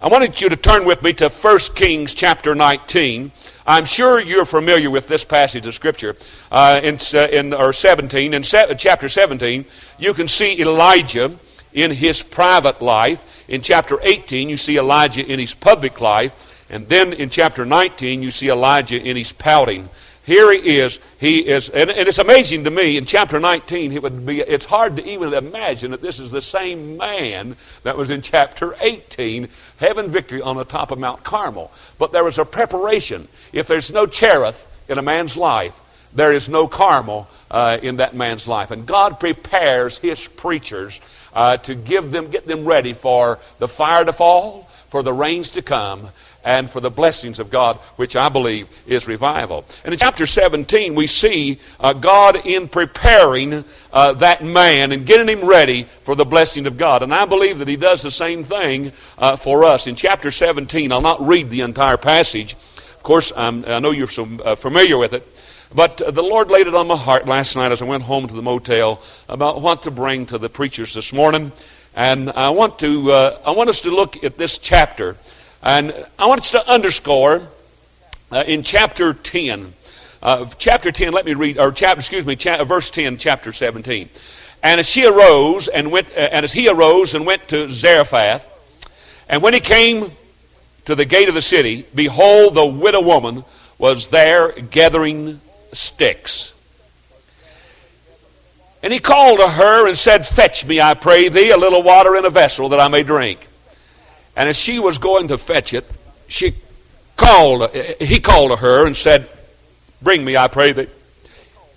I wanted you to turn with me to 1 Kings chapter 19. I'm sure you're familiar with this passage of Scripture. Uh, in, uh, in or 17, in se- chapter 17, you can see Elijah in his private life. In chapter 18, you see Elijah in his public life. And then in chapter 19, you see Elijah in his pouting. Here he is. He is, and, and, it's amazing to me. In chapter 19, it would be. It's hard to even imagine that this is the same man that was in chapter 18, having victory on the top of Mount Carmel. But there was a preparation. If there's no Cherith in a man's life, there is no Carmel uh, in that man's life. And God prepares His preachers uh, to give them, get them ready for the fire to fall, for the rains to come, and for the blessings of God, which I believe is revival. And in chapter 17, we see uh, God in preparing uh, that man and getting him ready for the blessing of God. And I believe that he does the same thing uh, for us. In chapter 17, I'll not read the entire passage. Of course, I'm, i know you're so, uh, familiar with it. But the Lord laid it on my heart last night as I went home to the motel about what to bring to the preachers this morning. And I want, to, uh, I want us to look at this chapter and I want us to underscore uh, in chapter 10. Uh, chapter 10, let me read, or chapter, excuse me, cha- verse 10, chapter 17. And as she arose and went, uh, and as he arose and went to Zarephath, and when he came to the gate of the city, behold, the widow woman was there gathering sticks. And he called to her and said, Fetch me, I pray thee, a little water in a vessel that I may drink. And as she was going to fetch it, she called, he called to her and said, Bring me, I pray thee,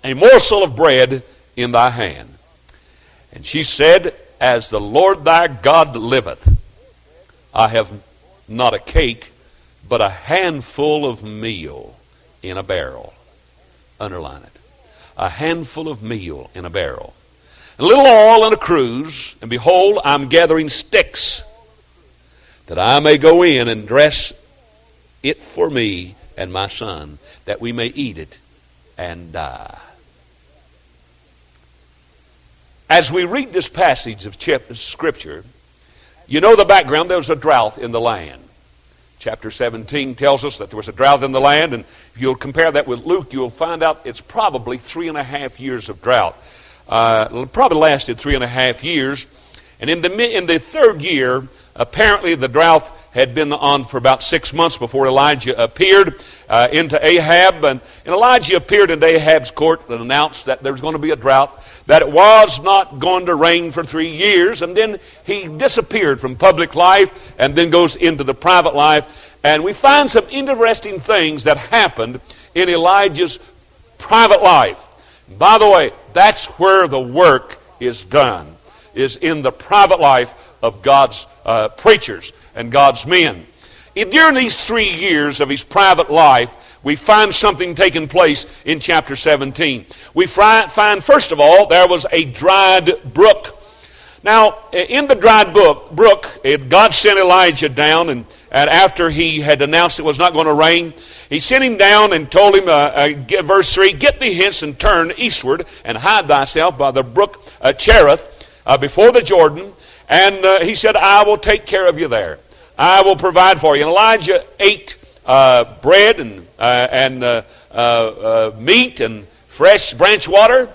a morsel of bread in thy hand. And she said, As the Lord thy God liveth, I have not a cake, but a handful of meal in a barrel. Underline it. A handful of meal in a barrel. A little oil in a cruse, and behold, I'm gathering sticks that I may go in and dress it for me and my son, that we may eat it and die. As we read this passage of Scripture, you know the background. There was a drought in the land. Chapter 17 tells us that there was a drought in the land, and if you'll compare that with Luke, you'll find out it's probably three and a half years of drought. Uh, probably lasted three and a half years. And in the, in the third year, Apparently, the drought had been on for about six months before Elijah appeared uh, into Ahab. And, and Elijah appeared in Ahab's court and announced that there was going to be a drought, that it was not going to rain for three years. And then he disappeared from public life and then goes into the private life. And we find some interesting things that happened in Elijah's private life. By the way, that's where the work is done, is in the private life of God's uh, preachers and God's men. And during these three years of his private life, we find something taking place in chapter 17. We find, first of all, there was a dried brook. Now, in the dried brook, God sent Elijah down, and, and, after he had announced it was not going to rain, he sent him down and told him, uh, uh, verse 3, Get thee hence and turn eastward, and hide thyself by the brook uh, Cherith uh, before the Jordan, and uh, he said, I will take care of you there. I will provide for you. And Elijah ate uh, bread and, uh, and uh, uh, meat and fresh branch water.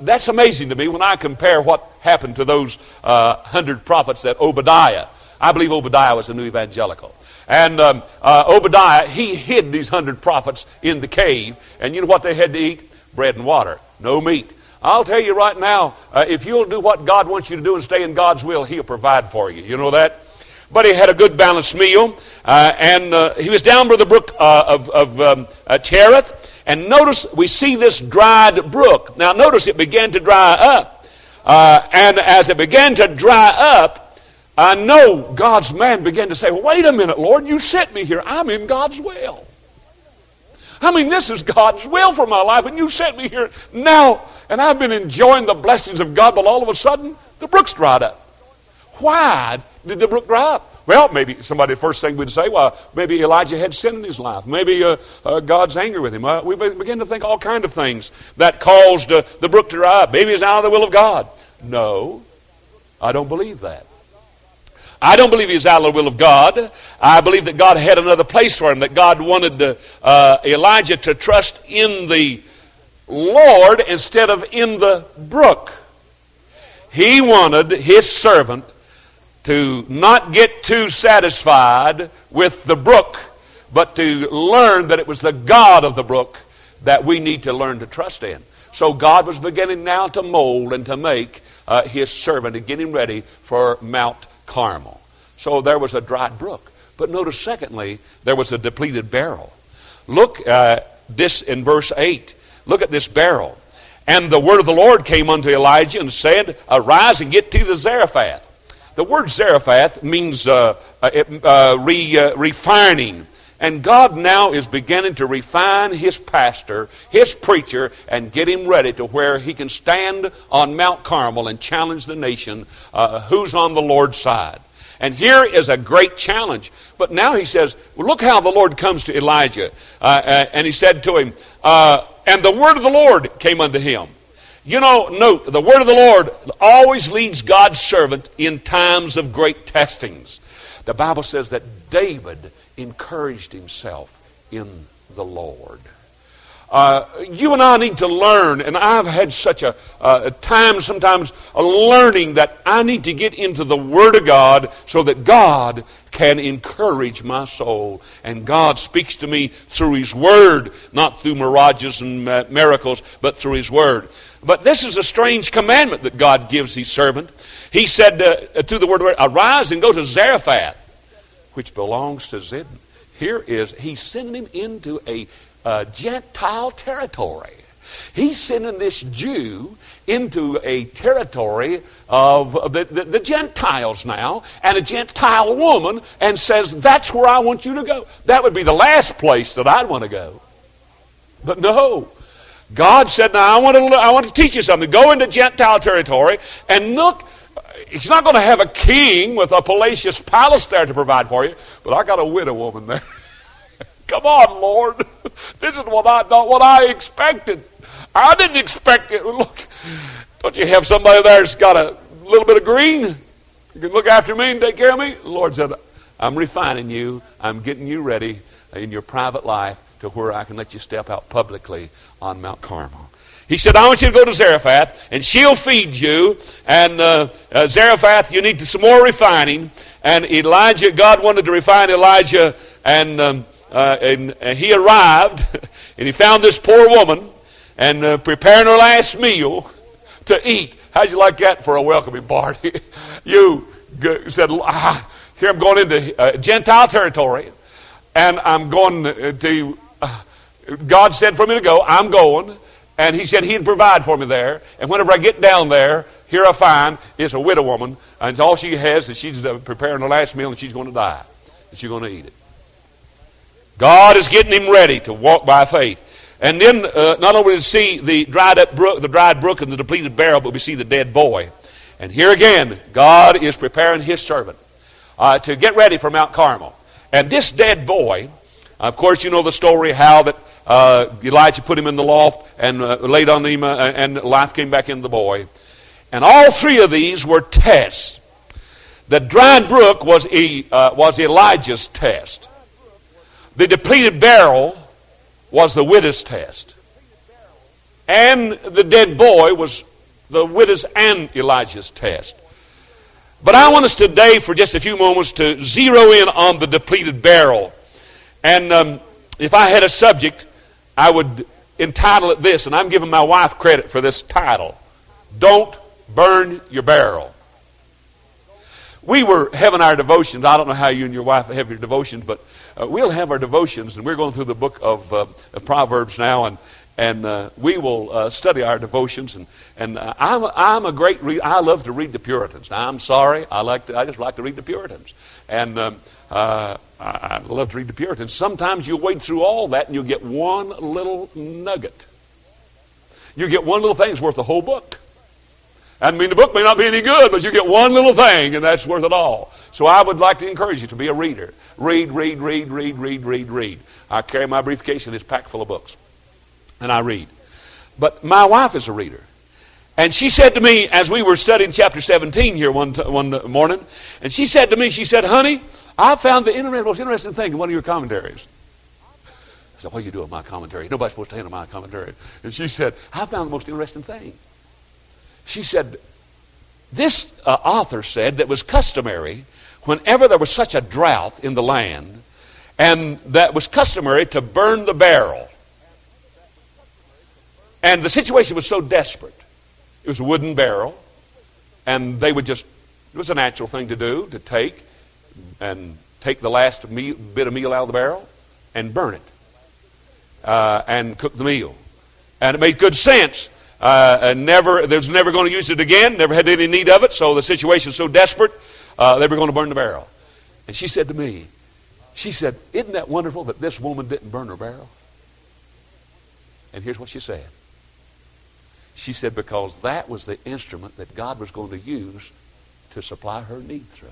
that's amazing to me when I compare what happened to those hundred prophets that Obadiah. I believe Obadiah was a new evangelical. And um, Obadiah, he hid these hundred prophets in the cave. And you know what they had to eat? Bread and water, no meat. I'll tell you right now, uh, if you'll do what God wants you to do and stay in God's will, He'll provide for you. You know that? But he had a good balanced meal, uh, and uh, he was down by the brook uh, of, of um, uh, Cherith. And notice we see this dried brook. Now, notice it began to dry up. Uh, and as it began to dry up, I know God's man began to say, Wait a minute, Lord, you sent me here. I'm in God's will. I mean, this is God's will for my life, and you sent me here now, and I've been enjoying the blessings of God, but all of a sudden, the brook's dried up. Why did the brook dry up? Well, maybe somebody, first thing we'd say, well, maybe Elijah had sin in his life. Maybe uh, uh, God's angry with him. Uh, we begin to think all kind of things that caused uh, the brook to dry up. Maybe it's out of the will of God. No, I don't believe that. I don't believe he's out of the will of God. I believe that God had another place for him, that God wanted to, uh, Elijah to trust in the Lord instead of in the brook. He wanted his servant to not get too satisfied with the brook, but to learn that it was the God of the brook that we need to learn to trust in. So God was beginning now to mold and to make uh, his servant and get him ready for Mount Carmel. So there was a dried brook. But notice, secondly, there was a depleted barrel. Look uh, this in verse 8. Look at this barrel. And the word of the Lord came unto Elijah and said, Arise and get to the Zarephath. The word Zarephath means uh, uh, uh re, uh, refining. And God now is beginning to refine his pastor, his preacher, and get him ready to where he can stand on Mount Carmel and challenge the nation uh, who's on the Lord's side. And here is a great challenge. But now he says, well, look how the Lord comes to Elijah. Uh, and he said to him, and the word of the Lord came unto him. You know, note, the word of the Lord always leads God's servant in times of great testings. The Bible says that David encouraged himself in the Lord. Uh, you and I need to learn, and I've had such a, uh, time sometimes a learning that I need to get into the Word of God so that God can encourage my soul. And God speaks to me through His Word, not through mirages and miracles, but through His Word. But this is a strange commandment that God gives His servant. He said uh, through the Word, Arise and go to Zarephath, which belongs to Zidon. Here is, He's sending him into a uh, Gentile territory. He's sending this Jew into a territory of the, the, the, Gentiles now, and a Gentile woman, and says, That's where I want you to go. That would be the last place that I'd want to go. But no. God said, Now I want to, I want to teach you something. Go into Gentile territory and look. He's not going to have a king with a palatial palace there to provide for you, but I got a widow woman there. Come on, Lord. This is what I not what I expected. I didn't expect it. Look, don't you have somebody there that's got a little bit of green? You can look after me and take care of me? The Lord said, I'm refining you. I'm getting you ready in your private life to where I can let you step out publicly on Mount Carmel. He said, I want you to go to Zarephath, and she'll feed you. And uh, uh, Zarephath, you need some more refining. And Elijah, God wanted to refine Elijah, and um, uh, and, and, he arrived and he found this poor woman and uh, preparing her last meal to eat. How'd you like that for a welcoming party? you said, ah, Here I'm going into uh, Gentile territory and I'm going to. Uh, God said for me to go. I'm going. And he said he'd provide for me there. And whenever I get down there, here I find it's a widow woman, and all she has is she's uh, preparing her last meal, and she's going to die. And she's going to eat it. God is getting him ready to walk by faith. And then uh, not only do we see the dried up brook, the dried brook and the depleted barrel, but we see the dead boy. And here again, God is preparing his servant uh, to get ready for Mount Carmel. And this dead boy, of course, you know the story how that uh, Elijah put him in the loft and uh, laid on him, uh, and life came back in the boy. And all three of these were tests. The dried brook was, uh, was Elijah's test. The depleted barrel was the widow's test. And the dead boy was the widow's and Elijah's test. But I want us today, for just a few moments, to zero in on the depleted barrel. And um, if I had a subject, I would entitle it this, and I'm giving my wife credit for this title Don't Burn Your Barrel. We were having our devotions. I don't know how you and your wife have your devotions, but uh, we'll have our devotions, and we're going through the book of, uh, of Proverbs now, and and uh, we will uh, study our devotions. And and uh, I'm I'm a great reader. I love to read the Puritans. Now I'm sorry, I like to, I just like to read the Puritans, and um, uh, I love to read the Puritans. Sometimes you wade through all that, and you get one little nugget. You get one little thing that's worth the whole book. I mean, the book may not be any good, but you get one little thing, and that's worth it all. So I would like to encourage you to be a reader. Read, read, read, read, read, read, read. I carry my briefcase, and it's packed full of books. And I read. But my wife is a reader. And she said to me, as we were studying chapter 17 here one, t- one morning, and she said to me, she said, honey, I found the most interesting thing in one of your commentaries. I said, what are you doing with my commentary? Nobody's supposed to handle my commentary. And she said, I found the most interesting thing. She said, this uh, author said that was customary whenever there was such a drought in the land, and that was customary to burn the barrel. And the situation was so desperate it was a wooden barrel, and they would just, it was a natural thing to do to take and take the last meal, bit of meal out of the barrel and burn it uh, and cook the meal. And it made good sense. Uh, and never, they was never going to use it again, never had any need of it, so the situation was so desperate, uh, they were going to burn the barrel. And she said to me, she said, Isn't that wonderful that this woman didn't burn her barrel? And here's what she said. She said, because that was the instrument that God was going to use to supply her need through.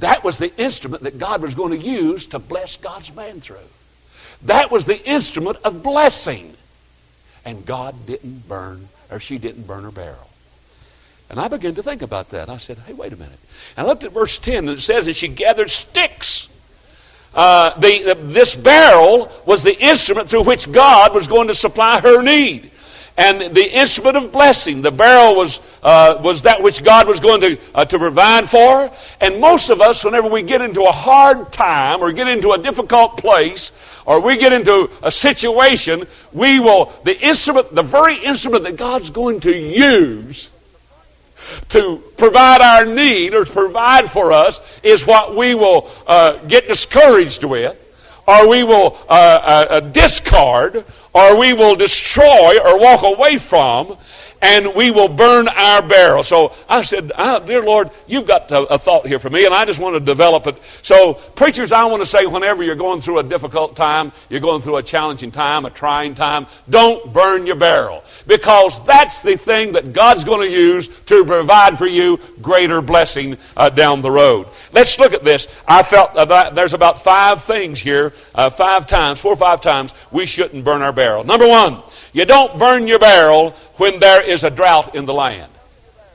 That was the instrument that God was going to use to bless God's man through. That was the instrument of blessing. And God didn't burn, or she didn't burn her barrel. And I began to think about that. I said, hey, wait a minute. And I looked at verse 10, and it says that she gathered sticks. Uh, the, the, this barrel was the instrument through which God was going to supply her need and the instrument of blessing. The barrel was, uh, was that which God was going to, uh, to provide for. And most of us, whenever we get into a hard time or get into a difficult place or we get into a situation, we will, the instrument, the very instrument that God's going to use to provide our need or to provide for us is what we will uh, get discouraged with or we will uh, uh, uh, discard, or we will destroy or walk away from, and we will burn our barrel. So I said, ah, Dear Lord, you've got a thought here for me, and I just want to develop it. So, preachers, I want to say whenever you're going through a difficult time, you're going through a challenging time, a trying time, don't burn your barrel. Because that's the thing that God's going to use to provide for you greater blessing uh, down the road. Let's look at this. I felt there's about five things here, uh, five times, four or five times, we shouldn't burn our barrel. Number one, you don't burn your barrel when there is a drought in the land.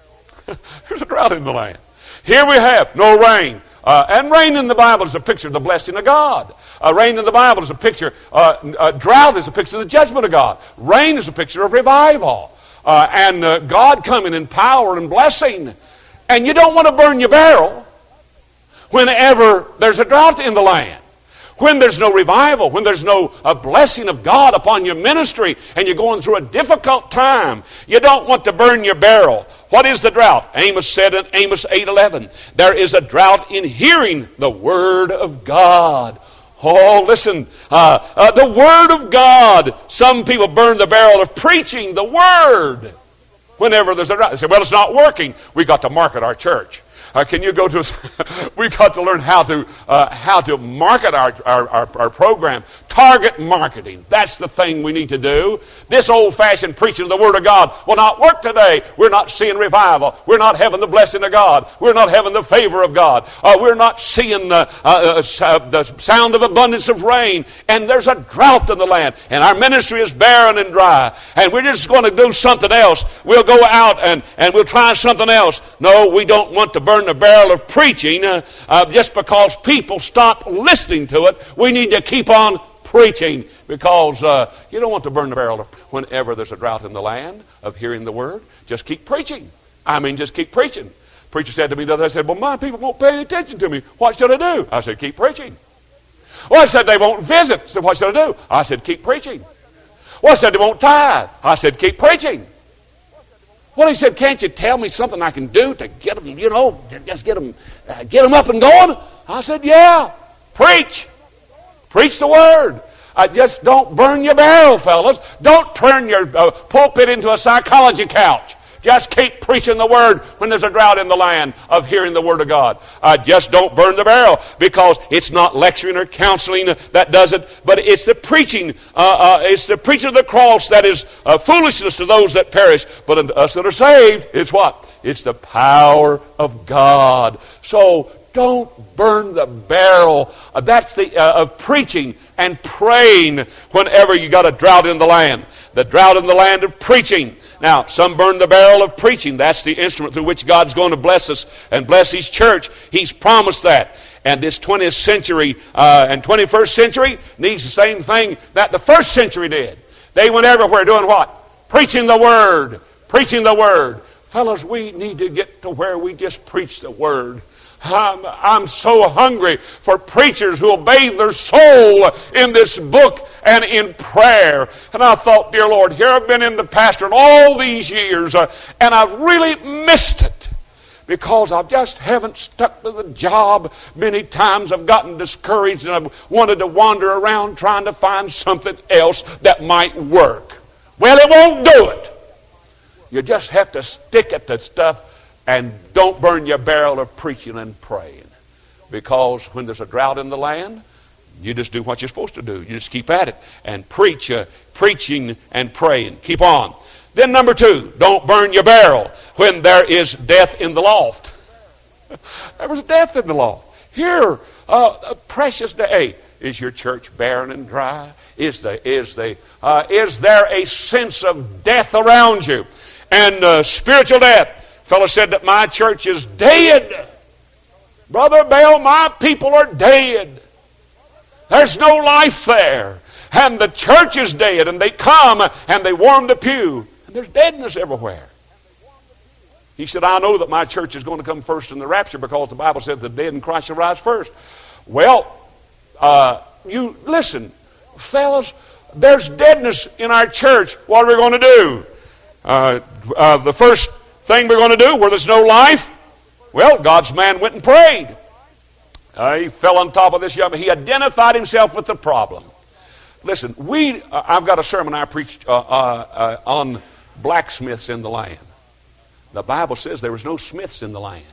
There's a drought in the land. Here we have no rain. Uh, and rain in the Bible is a picture of the blessing of God. Uh, rain in the Bible is a picture, uh, uh drought is a picture of the judgment of God. Rain is a picture of revival. Uh, and uh, God coming in power and blessing. And you don't want to burn your barrel whenever there's a drought in the land when there's no revival, when there's no a blessing of God upon your ministry, and you're going through a difficult time, you don't want to burn your barrel. What is the drought? Amos said in Amos 8:11, there is a drought in hearing the word of God. Oh, listen, uh, uh, the Word of God. Some people burn the barrel of preaching the Word whenever there's a drought. They say, well, it's not working. we got to market our church. Uh, can you go to? We've got to learn how to uh, how to market our, our, our, our, program. Target marketing. That's the thing we need to do. This old-fashioned preaching of the Word of God will not work today. We're not seeing revival. We're not having the blessing of God. We're not having the favor of God. Uh, we're not seeing the, uh, uh, uh, the sound of abundance of rain. And there's a drought in the land. And our ministry is barren and dry. And we're just going to do something else. We'll go out and, and we'll try something else. No, we don't want to burn the barrel of preaching uh, uh, just because people stop listening to it. We need to keep on preaching because uh, you don't want to burn the barrel whenever there's a drought in the land of hearing the word. Just keep preaching. I mean, just keep preaching. Preacher said to me the other day, I said, Well, my people won't pay any attention to me. What should I do? I said, Keep preaching. Well, I said, They won't visit. I said, What should I do? I said, Keep preaching. Well, I said, They won't tithe. I said, Keep preaching. Well, he said, can't you tell me something I can do to get them, you know, just get them, uh, get them up and going? I said, yeah, preach. Preach the word. Uh, just don't burn your barrel, fellas. Don't turn your uh, pulpit into a psychology couch. Just keep preaching the word when there's a drought in the land of hearing the word of God. Uh, just don't burn the barrel because it's not lecturing or counseling that does it, but it's the preaching. Uh, uh, it's the preaching of the cross that is uh, foolishness to those that perish, but unto us that are saved, it's what? It's the power of God. So don't burn the barrel. Uh, that's the uh, of preaching and praying whenever you got a drought in the land. The drought in the land of preaching. Now, some burn the barrel of preaching. That's the instrument through which God's going to bless us and bless His church. He's promised that. And this 20th century uh, and 21st century needs the same thing that the first century did. They went everywhere doing what? Preaching the Word. Preaching the Word. Fellas, we need to get to where we just preach the Word. I'm, I'm so hungry for preachers who will bathe their soul in this book and in prayer. And I thought, dear Lord, here I've been in the pastorate all these years, uh, and I've really missed it because I just haven't stuck to the job. Many times I've gotten discouraged and I've wanted to wander around trying to find something else that might work. Well, it won't do it. You just have to stick at the stuff and don't burn your barrel of preaching and praying. Because when there's a drought in the land, you just do what you're supposed to do. You just keep at it and preach, uh, preaching and praying. Keep on. Then number two, don't burn your barrel when there is death in the loft. there was death in the loft. Here, uh, a precious day. Is your church barren and dry? Is, the, is, the, uh, is there a sense of death around you? And uh, spiritual death. Fellow said that my church is dead. Brother Bell, my people are dead. There's no life there. And the church is dead, and they come and they warm the pew, and there's deadness everywhere. He said, I know that my church is going to come first in the rapture because the Bible says the dead in Christ shall rise first. Well, uh, you listen, fellas, there's deadness in our church. What are we going to do? Uh, uh, the first thing we're going to do where there's no life? Well, God's man went and prayed. Uh, he fell on top of this young man. He identified himself with the problem. Listen, we, uh, I've got a sermon I preached uh, uh, uh, on blacksmiths in the land. The Bible says there was no smiths in the land.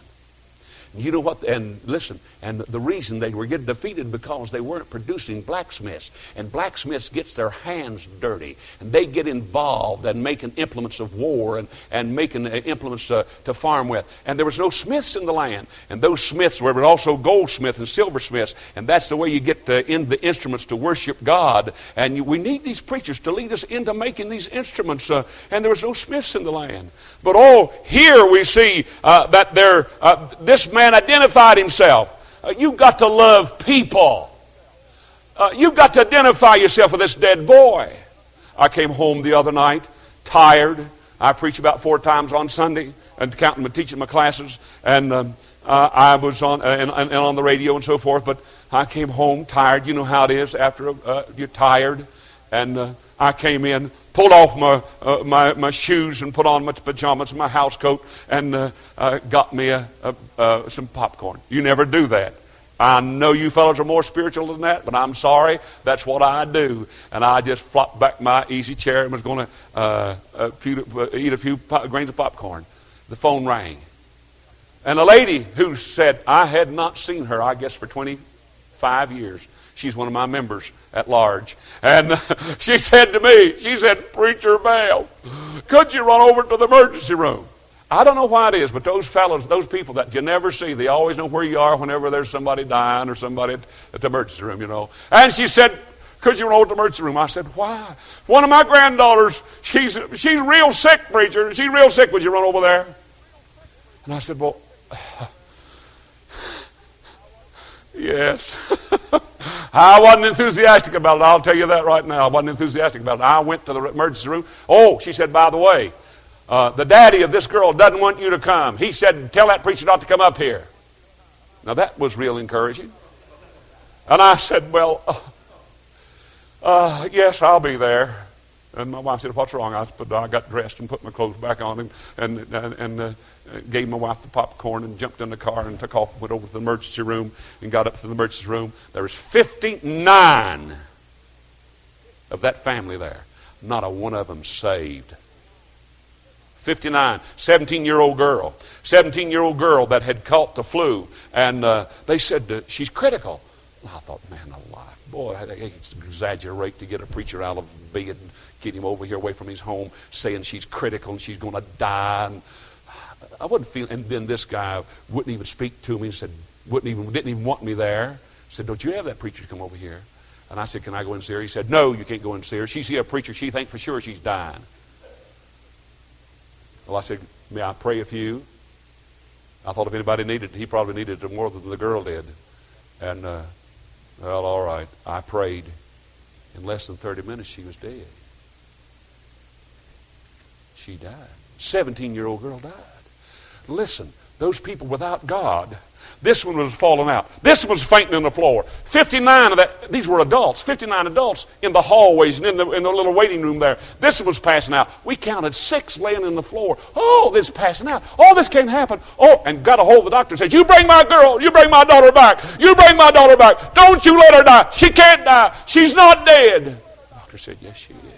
You know what? And listen, and the reason they were getting defeated because they weren't producing blacksmiths. And blacksmiths gets their hands dirty, and they get involved and making implements of war and, and making uh, implements uh, to farm with. And there was no smiths in the land. And those smiths were also goldsmiths and silversmiths. And that's the way you get to, in the instruments to worship God. And you, we need these preachers to lead us into making these instruments. Uh, and there was no smiths in the land. But oh, here we see uh, that there, uh, this man identified himself. Uh, you've got to love people. Uh, you've got to identify yourself with this dead boy. I came home the other night, tired. I preach about four times on Sunday and counting and teaching my classes, and um, uh, I was on uh, and, and, on the radio and so forth. But I came home tired. You know how it is after uh, you're tired, and uh, I came in pulled off my, uh, my, my shoes and put on my pajamas and my house coat and uh, uh, got me a, a, uh, some popcorn. You never do that. I know you fellows are more spiritual than that, but I'm sorry. That's what I do. And I just flopped back my easy chair and was going to uh, uh, eat a few grains of popcorn. The phone rang. And a lady who said, I had not seen her, I guess, for 25 years. She's one of my members at large. And uh, she said to me, she said, Preacher Bell, could you run over to the emergency room? I don't know why it is, but those fellows, those people that you never see, they always know where you are whenever there's somebody dying or somebody at, at the emergency room, you know. And she said, could you run over to the emergency room? I said, why? One of my granddaughters, she's, she's real sick, preacher. She's real sick. Would you run over there? And I said, well, yes. I wasn't enthusiastic about it. I'll tell you that right now. I wasn't enthusiastic about it. I went to the emergency room. Oh, she said, by the way, uh, the daddy of this girl doesn't want you to come. He said, tell that preacher not to come up here. Now that was real encouraging. And I said, well, uh, uh, yes, I'll be there. And my wife said, What's wrong? I, put, I got dressed and put my clothes back on and, and, and, and uh, gave my wife the popcorn and jumped in the car and took off and went over to the emergency room and got up to the emergency room. There was 59 of that family there. Not a one of them saved. 59, 17 year old girl. 17 year old girl that had caught the flu. And uh, they said uh, she's critical. I thought, man alive, boy, they exaggerate to get a preacher out of bed get him over here away from his home, saying she's critical and she's going to die. And I wouldn't feel, and then this guy wouldn't even speak to me and said, wouldn't even, didn't even want me there. Said, don't you have that preacher to come over here? And I said, can I go and see her? He said, no, you can't go and see her. She's a preacher. She thinks for sure she's dying. Well, I said, may I pray a few? I thought if anybody needed it, he probably needed it more than the girl did. And, uh, well, all right. I prayed. In less than 30 minutes, she was dead. She died. 17 year old girl died. Listen, those people without God this one was falling out. This one was fainting on the floor. 59 of that, these were adults, 59 adults in the hallways and in the, in the little waiting room there. This one was passing out. We counted six laying on the floor. Oh, this passing out. Oh, this can't happen. Oh, and got a hold of the doctor and said, You bring my girl, you bring my daughter back. You bring my daughter back. Don't you let her die. She can't die. She's not dead. The doctor said, Yes, she is.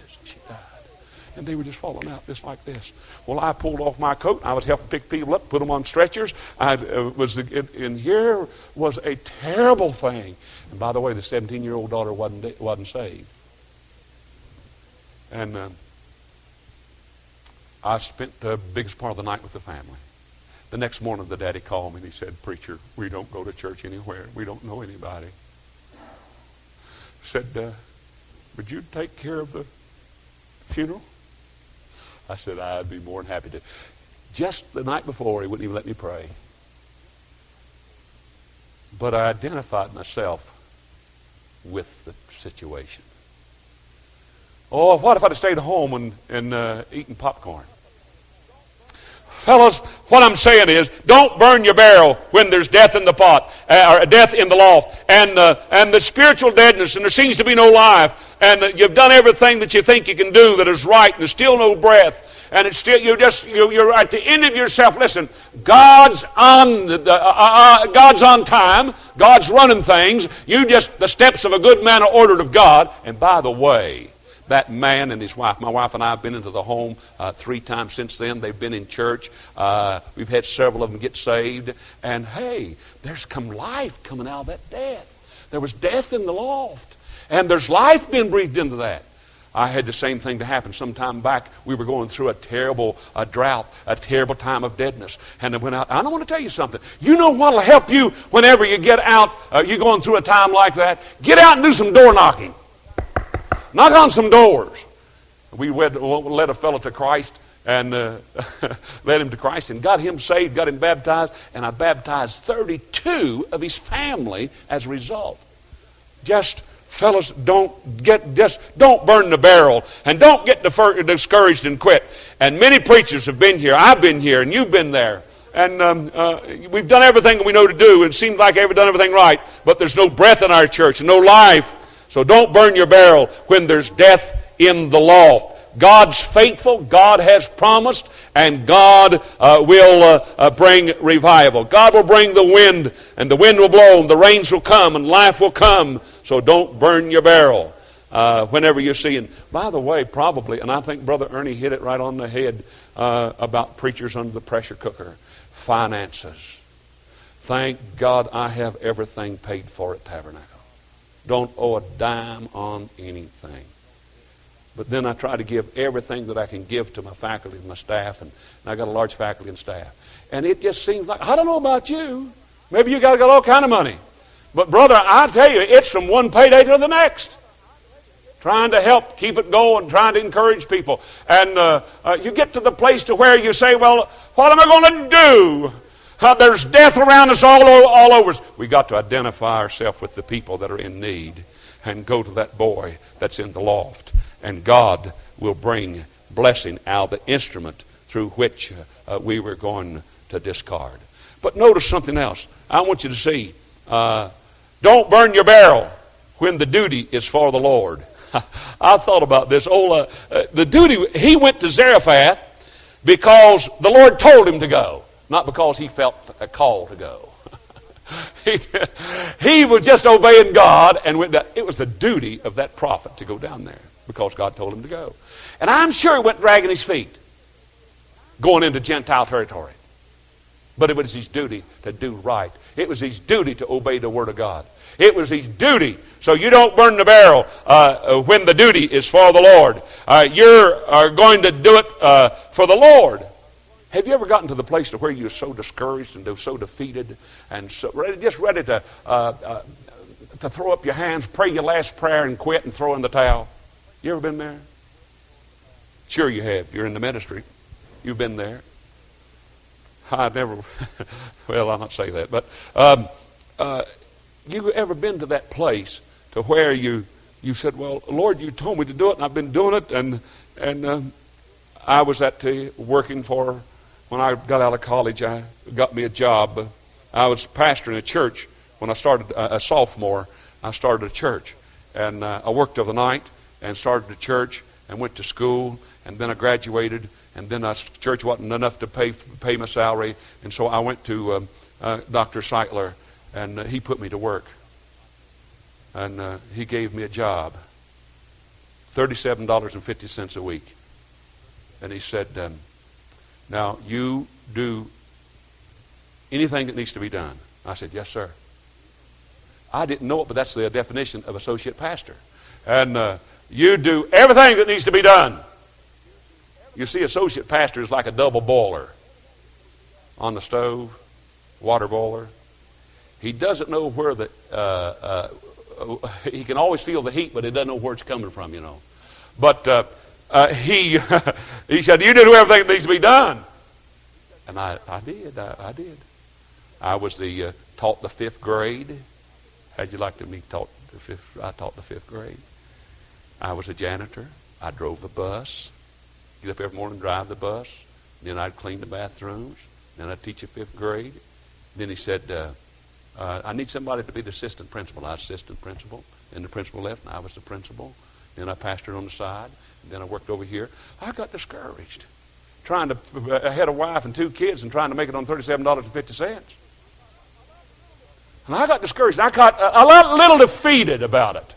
And they were just falling out just like this. Well, I pulled off my coat. I was helping pick people up, put them on stretchers. I uh, was, and here was a terrible thing. And by the way, the 17-year-old daughter wasn't wasn't saved. And uh, I spent the biggest part of the night with the family. The next morning, the daddy called me and he said, "Preacher, we don't go to church anywhere. We don't know anybody." Said, uh, "Would you take care of the funeral?" I said, I'd be more than happy to. Just the night before, he wouldn't even let me pray. But I identified myself with the situation. Oh, what if I'd have stayed home and, and uh, eaten popcorn? Fellas, what I'm saying is, don't burn your barrel when there's death in the pot, uh, or death in the loft, and, uh, and the spiritual deadness, and there seems to be no life, and you've done everything that you think you can do that is right, and there's still no breath, and it's still you're just you, you're at the end of yourself. Listen, God's on the, uh, uh, uh, God's on time. God's running things. You just the steps of a good man are ordered of God. And by the way, that man and his wife. My wife and I have been into the home uh, three times since then. They've been in church. Uh, we've had several of them get saved. And hey, there's come life coming out of that death. There was death in the loft, and there's life being breathed into that. I had the same thing to happen some time back. We were going through a terrible uh, drought, a terrible time of deadness. And I went out. I don't want to tell you something. You know what will help you whenever you get out, uh, you're going through a time like that? Get out and do some door knocking. Knock on some doors. We led, led a fellow to Christ and uh, led him to Christ and got him saved, got him baptized, and I baptized 32 of his family as a result. Just fellows, don't get just don't burn the barrel and don't get discouraged and quit. And many preachers have been here. I've been here, and you've been there. And um, uh, we've done everything we know to do, and it seems like we've done everything right. But there's no breath in our church, no life. So don't burn your barrel when there's death in the loft. God's faithful, God has promised, and God uh, will uh, uh, bring revival. God will bring the wind, and the wind will blow, and the rains will come, and life will come. So don't burn your barrel uh, whenever you're seeing. By the way, probably, and I think Brother Ernie hit it right on the head uh, about preachers under the pressure cooker finances. Thank God I have everything paid for at Tabernacle. Don't owe a dime on anything. But then I try to give everything that I can give to my faculty and my staff, and, and I got a large faculty and staff. And it just seems like I don't know about you. Maybe you got got all kind of money, but brother, I tell you, it's from one payday to the next. Trying to help keep it going, trying to encourage people, and uh, uh, you get to the place to where you say, "Well, what am I going to do?" Uh, there's death around us all, all over us. we got to identify ourselves with the people that are in need and go to that boy that's in the loft. And God will bring blessing out of the instrument through which uh, we were going to discard. But notice something else. I want you to see. Uh, don't burn your barrel when the duty is for the Lord. I thought about this. Ola, uh, the duty, he went to Zarephath because the Lord told him to go not because he felt a call to go. he, he, was just obeying God and went down. It was the duty of that prophet to go down there because God told him to go. And I'm sure he went dragging his feet going into Gentile territory. But it was his duty to do right. It was his duty to obey the Word of God. It was his duty. So you don't burn the barrel uh, uh when the duty is for the Lord. Uh, you're uh, going to do it uh, for the Lord. Have you ever gotten to the place to where you're so discouraged and so defeated and so ready, just ready to, uh, to throw up your hands, pray your last prayer, and quit and throw in the towel? You ever been there? Sure you have. You're in the ministry. You've been there. I never, well, I'll not say that, but um, uh, you ever been to that place to where you you said, "Well, Lord, you told me to do it, and I've been doing it," and and um, I was at the working for when I got out of college. I got me a job. I was pastoring a church when I started uh, a sophomore. I started a church, and uh, I worked overnight and started a church and went to school, and then I graduated, and then the church wasn't enough to pay pay my salary, and so I went to um, uh, Dr. Sightler, and uh, he put me to work and uh, he gave me a job $37.50 a week. And he said, um, Now, you do anything that needs to be done. I said, Yes, sir. I didn't know it, but that's the definition of associate pastor. And uh, you do everything that needs to be done. You see, associate pastor is like a double boiler on the stove, water boiler. He doesn't know where the uh, uh, he can always feel the heat, but he doesn't know where it's coming from, you know. But uh, uh, he he said, "You do everything that needs to be done," and I, I did. I, I did. I was the uh, taught the fifth grade. How'd you like to be taught the fifth? I taught the fifth grade. I was a janitor. I drove the bus. Get up every morning, and drive the bus. Then I'd clean the bathrooms. Then I'd teach a fifth grade. Then he said, uh, uh, I need somebody to be the assistant principal. I was assistant principal. Then the principal left, and I was the principal. Then I pastored on the side. then I worked over here. I got discouraged trying to. I had a wife and two kids and trying to make it on $37.50. And I got discouraged. I got a, a little defeated about it.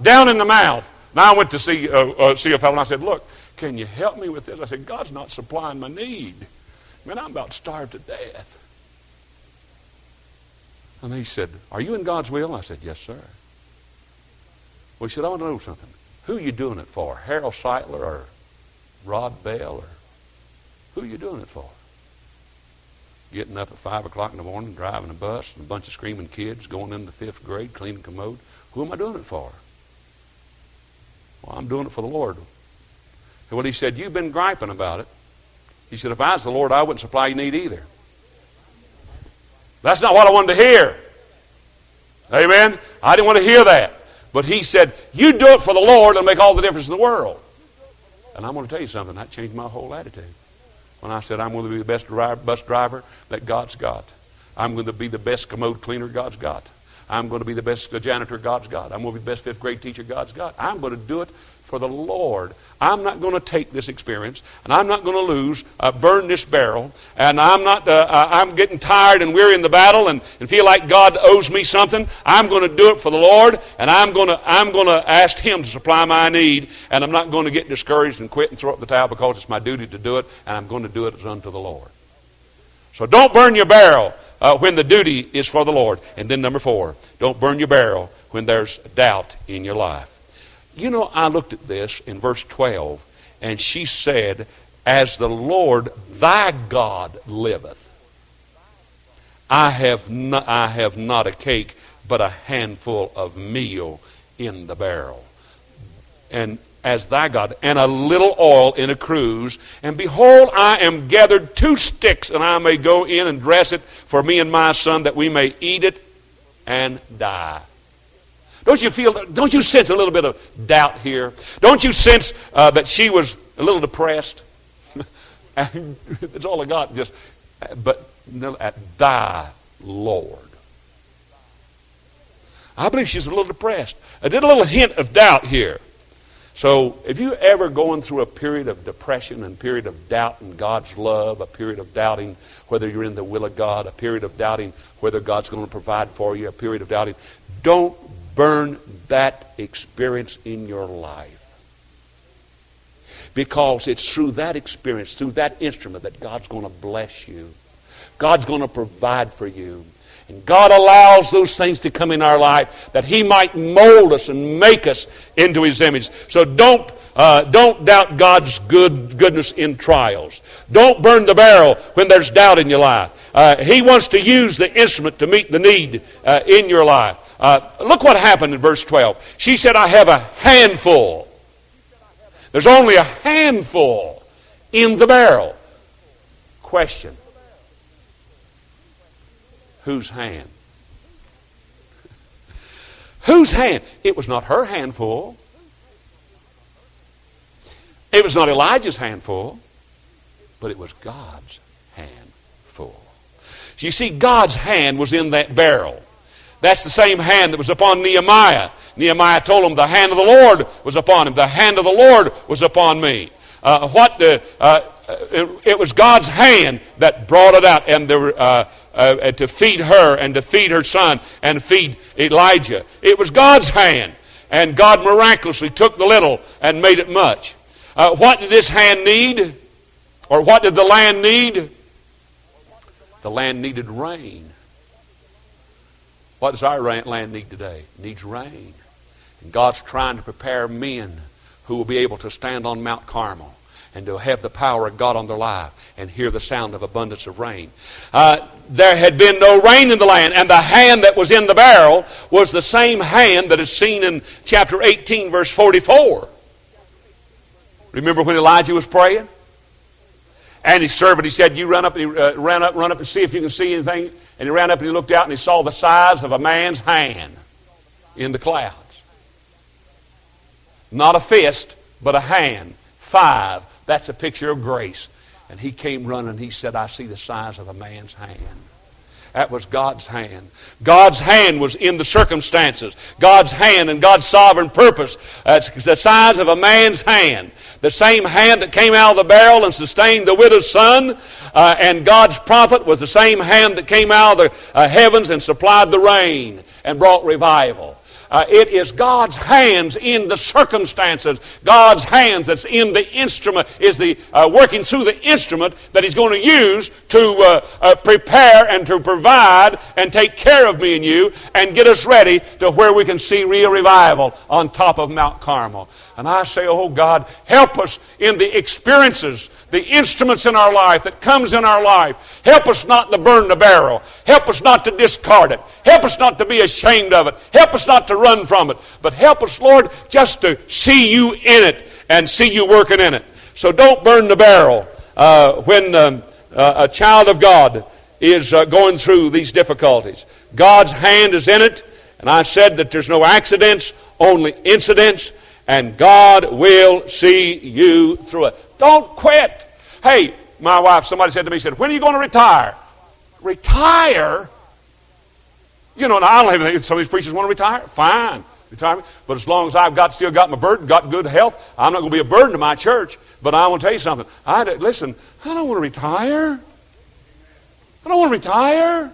Down in the mouth. Now I went to see, uh, uh, see a fellow and I said, Look, can you help me with this? I said, God's not supplying my need. Man, I'm about starved to death. And he said, Are you in God's will? I said, Yes, sir. Well, he said, I want to know something. Who are you doing it for? Harold Sightler or Rod Bell or who are you doing it for? Getting up at 5 o'clock in the morning, driving a bus, and a bunch of screaming kids going into fifth grade, cleaning commode. Who am I doing it for? Well, I'm doing it for the Lord. And well, he said, You've been griping about it. He said, If I was the Lord, I wouldn't supply your need either. That's not what I wanted to hear. Amen? I didn't want to hear that. But he said, You do it for the Lord, and make all the difference in the world. And I'm going to tell you something. That changed my whole attitude. When I said, I'm going to be the best bus driver that God's got. I'm going to be the best commode cleaner God's got. I'm going to be the best janitor God's got. I'm going to be the best fifth grade teacher God's got. I'm going to do it for the Lord. I'm not going to take this experience, and I'm not going to lose, uh, burn this barrel, and I'm not. Uh, uh, I'm getting tired and weary in the battle, and, and feel like God owes me something. I'm going to do it for the Lord, and I'm going to. I'm going to ask Him to supply my need, and I'm not going to get discouraged and quit and throw up the towel because it's my duty to do it, and I'm going to do it as unto the Lord. So don't burn your barrel uh, when the duty is for the Lord. And then number four, don't burn your barrel when there's doubt in your life. You know, I looked at this in verse 12, and she said, As the Lord thy God liveth, I have, not, I have not a cake, but a handful of meal in the barrel. And as thy God, and a little oil in a cruse. And behold, I am gathered two sticks, and I may go in and dress it for me and my son, that we may eat it and die. Don't you feel, don't you sense a little bit of doubt here? Don't you sense uh, that she was a little depressed? That's all I got. Just, but at thy Lord. I believe she's a little depressed. I did a little hint of doubt here. So if you ever going through a period of depression and period of doubt in God's love, a period of doubting whether you're in the will of God, a period of doubting whether God's going to provide for you, a period of doubting, don't burn that experience in your life. Because it's through that experience, through that instrument, that God's going to bless you. God's going to provide for you. And God allows those things to come in our life that He might mold us and make us into His image. So don't Uh, don't doubt God's good goodness in trials. Don't burn the barrel when there's doubt in your life. Uh, he wants to use the instrument to meet the need uh, in your life. Uh, look what happened in verse 12. She said, I have a handful. There's only a handful in the barrel. Question Whose hand? Whose hand? It was not her handful. It was not Elijah's handful, but it was God's handful. So you see, God's hand was in that barrel. That's the same hand that was upon Nehemiah. Nehemiah told him, The hand of the Lord was upon him. The hand of the Lord was upon me. Uh, what the, uh, it, it, was God's hand that brought it out, and there were, uh, uh, to feed her, and to feed her son, and feed Elijah. It was God's hand, and God miraculously took the little and made it much. Uh, what did this hand need? Or what did the land need? The land needed rain. What does our land need today? It needs rain. And God's trying to prepare men who will be able to stand on Mount Carmel and to have the power of God on their life and hear the sound of abundance of rain. Uh, there had been no rain in the land, and the hand that was in the barrel was the same hand that is seen in chapter 18, verse 44. Remember when Elijah was praying? And his servant, he said, "You run up and he uh, ran up, run up and see if you can see anything." And he ran up and he looked out and he saw the size of a man's hand in the clouds. Not a fist, but a hand. Five. That's a picture of grace. And he came running. He said, "I see the size of a man's hand." That was God's hand. God's hand was in the circumstances. God's hand and God's sovereign purpose. That's the size of a man's hand. The same hand that came out of the barrel and sustained the widow's son, uh, and God's prophet was the same hand that came out of the uh, heavens and supplied the rain and brought revival. Uh, it is God's hands in the circumstances. God's hands that's in the instrument is the uh, working through the instrument that He's going to use to uh, uh, prepare and to provide and take care of me and you and get us ready to where we can see real revival on top of Mount Carmel. And I say, oh God, help us in the experiences, the instruments in our life that comes in our life. Help us not to burn the barrel. Help us not to discard it. Help us not to be ashamed of it. Help us not to run from it. But help us, Lord, just to see you in it and see you working in it. So don't burn the barrel uh, when um, uh, a child of God is uh, going through these difficulties. God's hand is in it. And I said that there's no accidents, only incidents and God will see you through it. Don't quit. Hey, my wife, somebody said to me, said, when are you going to retire? Retire? You know, I don't think some of these preachers want to retire. Fine, retirement. But as long as I've got still got my burden, got good health, I'm not going to be a burden to my church. But I want to tell you something. I listen. I don't want to retire. I don't want to retire.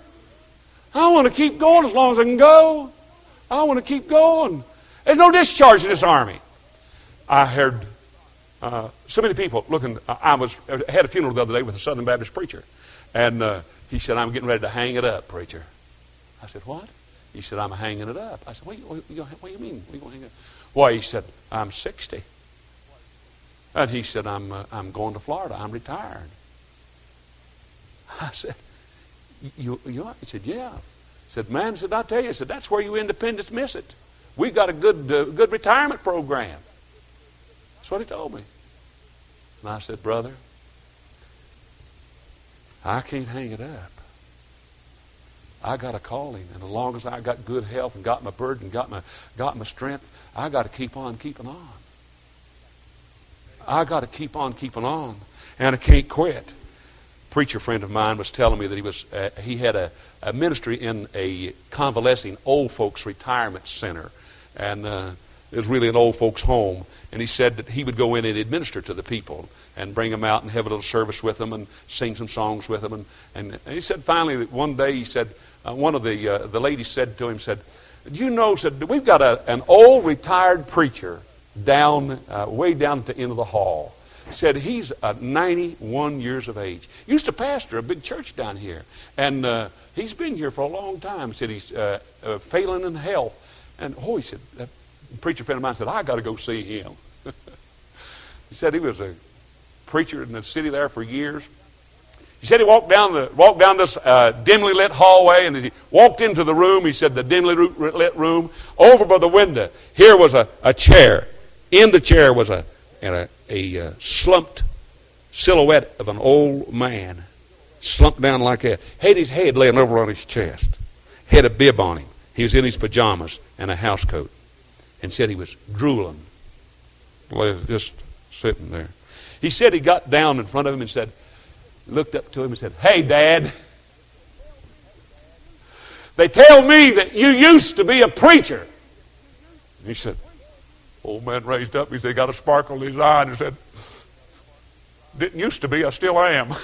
I want to keep going as long as I can go. I want to keep going. There's no discharge in this army. I heard uh, so many people looking. I was I had a funeral the other day with a Southern Baptist preacher, and uh, he said, "I'm getting ready to hang it up, preacher." I said, "What?" He said, "I'm hanging it up." I said, "What, what, what do you mean? What you hang it up?" Why? He said, "I'm 60." And he said, "I'm uh, I'm going to Florida. I'm retired." I said, "You you?" He said, "Yeah." He said, "Man," said, "I tell you," he said, "That's where you independents miss it. We've got a good uh, good retirement program." That's what he told me. And I said, Brother, I can't hang it up. I got a calling, and as long as I got good health and got my burden, got my got my strength, I got to keep on keeping on. I got to keep on keeping on, and I can't quit. Preacher friend of mine was telling me that he was uh, he had a, a ministry in a convalescing old folks retirement center, and uh, it was really an old folks' home. And he said that he would go in and administer to the people and bring them out and have a little service with them and sing some songs with them. And, and, and he said finally that one day he said, uh, one of the, uh, the ladies said to him, said, do you know, said, we've got a, an old retired preacher down, uh, way down at the end of the hall. Said he's uh, 91 years of age. Used to pastor a big church down here. And uh, he's been here for a long time. Said he's uh, failing in health. And oh, he said, preacher friend of mine said, I got to go see him. He said he was a preacher in the city there for years. He said he walked down the walked down this uh, dimly lit hallway, and as he walked into the room, he said the dimly lit room over by the window. Here was a, a chair. In the chair was a a, a uh, slumped silhouette of an old man, slumped down like that. Had his head laying over on his chest. Had a bib on him. He was in his pajamas and a house coat, and said he was drooling. Just sitting there. He said he got down in front of him and said, looked up to him and said, Hey, Dad, they tell me that you used to be a preacher. And he said, Old man raised up. He said, got a sparkle in his eye and he said, Didn't used to be, I still am.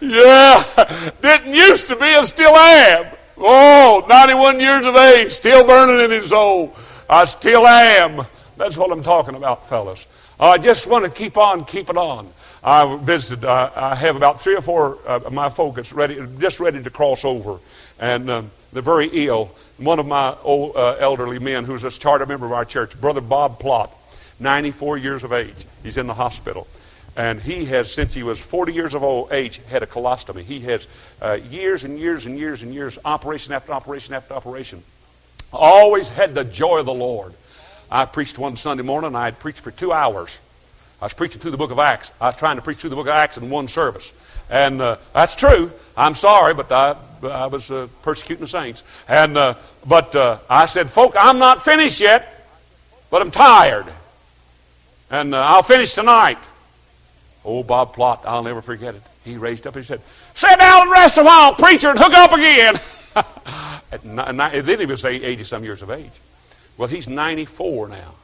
yeah, didn't used to be, I still am. Oh, 91 years of age, still burning in his soul. I still am. That's what I'm talking about, fellas. I just want to keep on keeping on. I visited, uh, I have about three or four uh, of my folks ready, just ready to cross over. And um, they're very ill. One of my old uh, elderly men, who's a charter member of our church, Brother Bob Plott, 94 years of age. He's in the hospital. And he has, since he was 40 years of old age, had a colostomy. He has uh, years and years and years and years, operation after operation after operation. Always had the joy of the Lord. I preached one Sunday morning. I had preached for two hours. I was preaching through the book of Acts. I was trying to preach through the book of Acts in one service. And uh, that's true. I'm sorry, but I, I was uh, persecuting the saints. And, uh, but uh, I said, folk, I'm not finished yet, but I'm tired. And uh, I'll finish tonight. Old Bob Plott, I'll never forget it. He raised up and said, Sit down and rest a while, preacher, and hook up again. then he was 80 some years of age. Well, he's 94 now.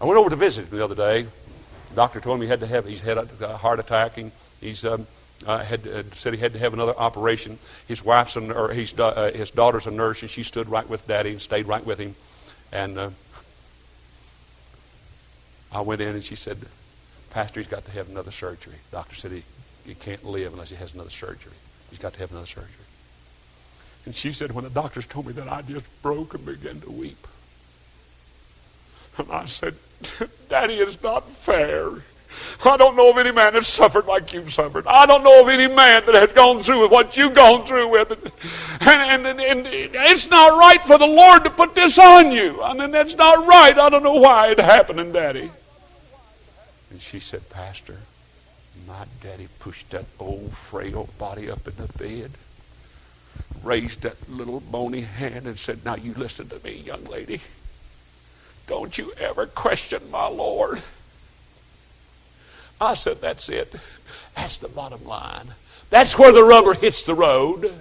I went over to visit him the other day. The doctor told me he had to have, he's had a heart attack. And he's um, uh, had uh, said he had to have another operation. His wife's a, or his, uh, his daughter's a nurse, and she stood right with Daddy and stayed right with him. And uh, I went in, and she said, Pastor, he's got to have another surgery. Doctor said he, he can't live unless he has another surgery. He's got to have another surgery. And she said, when the doctors told me that, I just broke and began to weep. And I said, Daddy, it's not fair. I don't know of any man that's suffered like you've suffered. I don't know of any man that has gone through with what you've gone through with. And, and, and, it's not right for the Lord to put this on you. I mean, that's not right. I don't know why it happened, Daddy. And she said, Pastor, my daddy pushed that old frail body up in the bed, raised that little bony hand, and said, Now you listen to me, young lady. Don't you ever question my Lord. I said, That's it. That's the bottom line. That's where the rubber hits the road.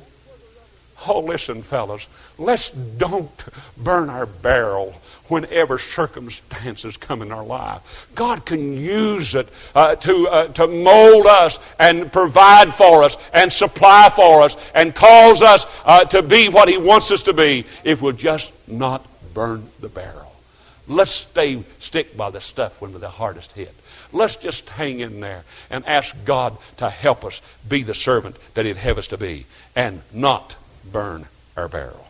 Oh, listen, fellas, let's don't burn our barrel whenever circumstances come in our life. God can use it uh, to, uh, to mold us and provide for us and supply for us and cause us uh, to be what He wants us to be if we'll just not burn the barrel. Let's stay stick by the stuff when we're the hardest hit. Let's just hang in there and ask God to help us be the servant that He'd have us to be and not burn our barrel.